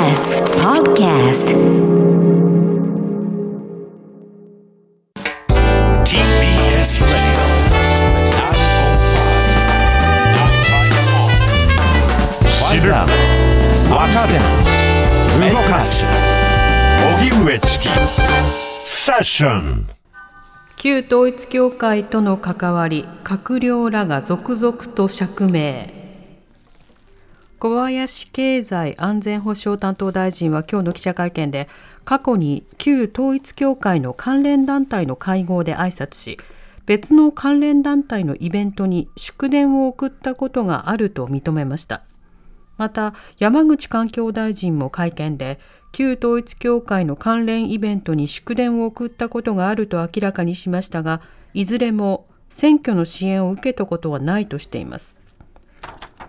TBS Podcast TBS Radio 知る若手動かす荻上チキセッション旧統一教会との関わり閣僚らが続々と釈明小林経済安全保障担当大臣は今日の記者会見で過去に旧統一教会の関連団体の会合で挨拶し別の関連団体のイベントに祝電を送ったことがあると認めました。また山口環境大臣も会見で旧統一教会の関連イベントに祝電を送ったことがあると明らかにしましたがいずれも選挙の支援を受けたことはないとしています。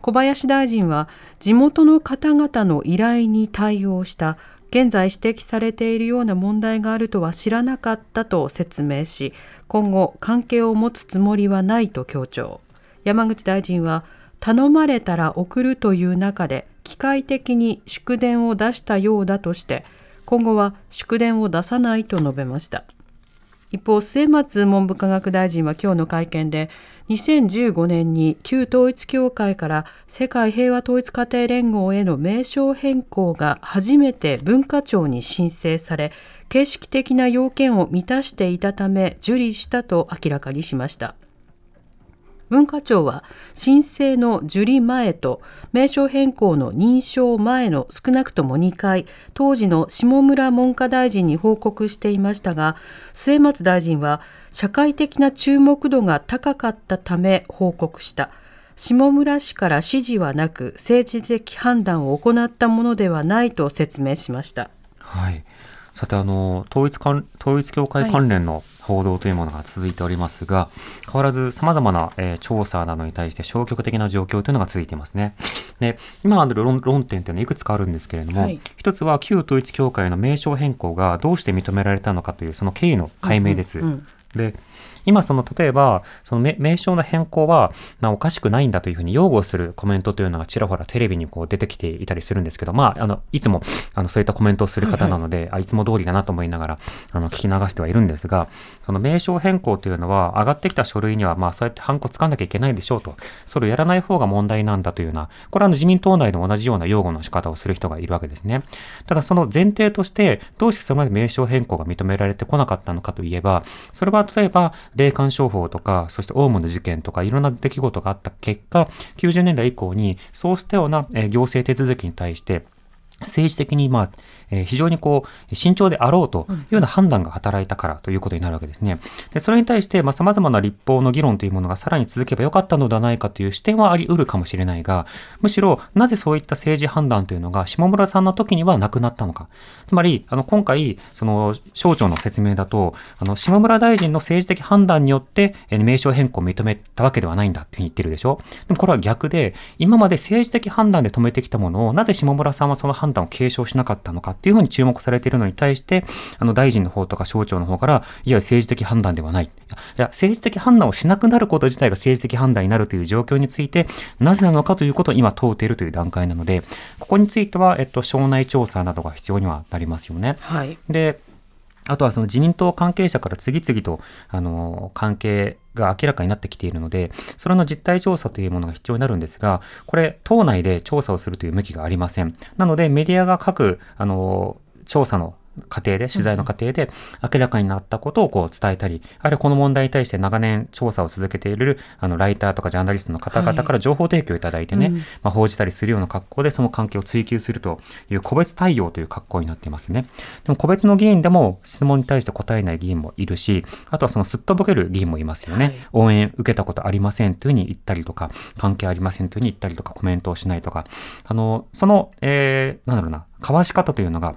小林大臣は地元の方々の依頼に対応した現在指摘されているような問題があるとは知らなかったと説明し今後関係を持つつもりはないと強調。山口大臣は頼まれたら送るという中で機械的に祝電を出したようだとして今後は祝電を出さないと述べました。一方末松文部科学大臣は今日の会見で2015年に旧統一教会から世界平和統一家庭連合への名称変更が初めて文化庁に申請され形式的な要件を満たしていたため受理したと明らかにしました。文化庁は申請の受理前と名称変更の認証前の少なくとも2回当時の下村文科大臣に報告していましたが末松大臣は社会的な注目度が高かったため報告した下村氏から指示はなく政治的判断を行ったものではないと説明しました。はい。さて、あの、統一関、統一教会関連の報道というものが続いておりますが、変わらず様々な、えー調査などに対して消極的な状況というのが続いていますね。で、今ある論論点というのはいくつかあるんですけれども、はい一つは旧統一教会の名称変更がどうして認められたのかというその経緯の解明です。うんうんで、今その例えば、その名名称の変更は、まあおかしくないんだというふうに擁護するコメントというのがちらほらテレビにこう出てきていたりするんですけど、まあ、あの、いつも、あの、そういったコメントをする方なので、あ、いつも通りだなと思いながら、あの、聞き流してはいるんですが、その名称変更というのは、上がってきた書類には、まあ、そうやってハンコつかなきゃいけないでしょうと、それをやらない方が問題なんだというような、これはあの自民党内でも同じような擁護の仕方をする人がいるわけですね。ただその前提として、どうしてそれまで名称変更が認められてこなかったのかといえば、それは例えば、霊感商法とか、そしてオウムの事件とか、いろんな出来事があった結果、90年代以降に、そうしたようなえー行政手続きに対して、政治的に、まあ、えー非常にこう、慎重であろうというような判断が働いたからということになるわけですね。で、それに対して、まあ、様々な立法の議論というものがさらに続けばよかったのではないかという視点はあり得るかもしれないが、むしろ、なぜそういった政治判断というのが、下村さんの時にはなくなったのか。つまり、あの、今回、その、省庁の説明だと、あの、下村大臣の政治的判断によって、えー名称変更を認めたわけではないんだっていうふうに言ってるでしょでもこれは逆で、今まで政治的判断で止めてきたものを、なぜ下村さんはその判断を継承しなかったのかっていうふうに注目されているのに対して、あの、大臣の方とか省庁の方から、いや、政治的判断ではない。いや、政治的判断をしなくなること自体が政治的判断になるという状況について、なぜなのかということを今問うているという段階なので、ここについては、えっと、省内調査などが必要にはなりますよね。はいで、あとはその自民党関係者から次々と、あの、関係が明らかになってきているので、それの実態調査というものが必要になるんですが、これ、党内で調査をするという向きがありません。なので、メディアが各、あの、調査の過程で、取材の過程で明らかになったことをこう伝えたり、あるいはこの問題に対して長年調査を続けている、あの、ライターとかジャーナリストの方々から情報提供いただいてね、うん。まあ、報じたりするような格好でその関係を追求するという個別対応という格好になっていますね。でも個別の議員でも質問に対して答えない議員もいるし、あとはそのすっとぼける議員もいますよね。はい。応援受けたことありませんというふうに言ったりとか、関係ありませんというふうに言ったりとか、コメントをしないとか、あの、その、えー、なんだろうな、交わし方というのが、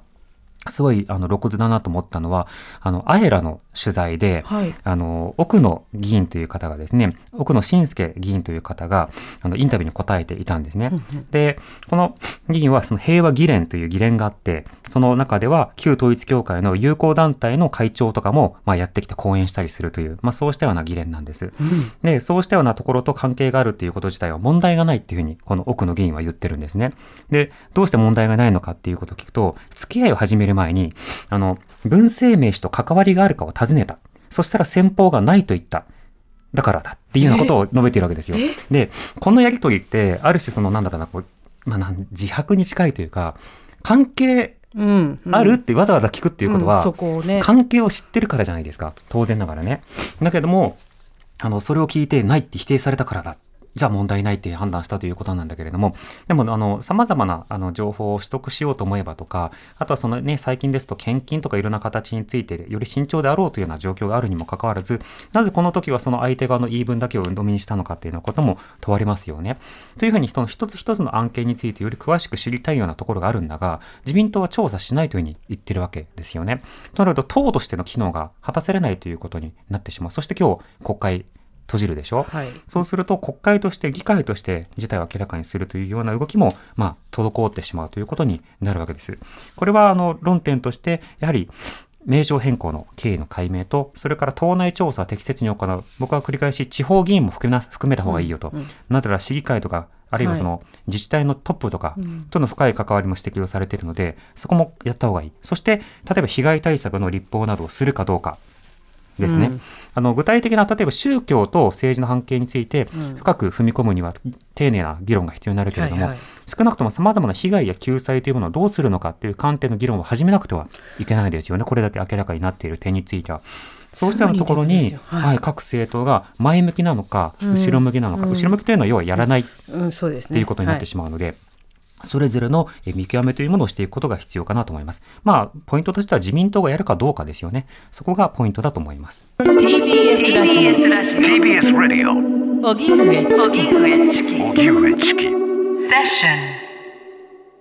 すごい、あの、露骨だなと思ったのは、あの、アヘラの、取材で、はいあの、奥野議員という方がですね、奥野信介議員という方が、あの、インタビューに答えていたんですね。で、この議員はその平和議連という議連があって、その中では旧統一教会の友好団体の会長とかも、まあ、やってきて講演したりするという、まあ、そうしたような議連なんです。で、そうしたようなところと関係があるっていうこと自体は問題がないっていうふうに、この奥野議員は言ってるんですね。で、どうして問題がないのかっていうことを聞くと、付き合いを始める前に、あの、文生明氏と関わりがあるかを尋ねた。そしたら先方がないと言った。だからだっていうようなことを述べているわけですよ。で、このやりとりって、ある種その、なんだろうな、こう、まあ、なん自白に近いというか、関係うんうんあるってわざわざ聞くっていうことは、うんね関係を知ってるからじゃないですか。当然ながらね。だけども、あの、それを聞いてないって否定されたからだ。じゃあ問題ないって判断したということなんだけれども、でも、あの、様々な、あの、情報を取得しようと思えばとか、あとはそのね、最近ですと献金とかいろんな形について、より慎重であろうというような状況があるにもかかわらず、なぜこの時はその相手側の言い分だけを鵜呑みにしたのかっていうようなことも問われますよね。というふうに、その一つ一つの案件についてより詳しく知りたいようなところがあるんだが、自民党は調査しないというふうに言ってるわけですよね。となると、党としての機能が果たせれないということになってしまう。そして今日、国会閉じるでしょ？はいそうすると国会として議会として事態を明らかにするというような動きも、まあ、滞ってしまうということになるわけです。これは、あの、論点として、やはり、名称変更の経緯の解明と、それから党内調査を適切に行う。僕は繰り返し、地方議員も含めな含めた方がいいよと。なぜなら市議会とか、あるいはその自治体のトップとかとの深い関わりも指摘をされているので、そこもやった方がいい。そして、例えば被害対策の立法などをするかどうか。ですね、うん。あの具体的な例えば宗教と政治の関係について深く踏み込むには丁寧な議論が必要になるけれども、はいはい。少なくとも様々な被害や救済というものをどうするのかという観点の議論を始めなくてはいけないですよね。これだけ明らかになっている点については。そうしたところにはい。はい、各政党が前向きなのか、後ろ向きなのか、後ろ向きというのは要はやらないうん、そうですね。っていうことになってしまうので、それぞれのえ見極めというものをしていくことが必要かなと思います。まあ、ポイントとしては自民党がやるかどうかですよね。そこがポイントだと思います。TBS ラジ TBS Radio オ、荻上チキ。荻上チキセッション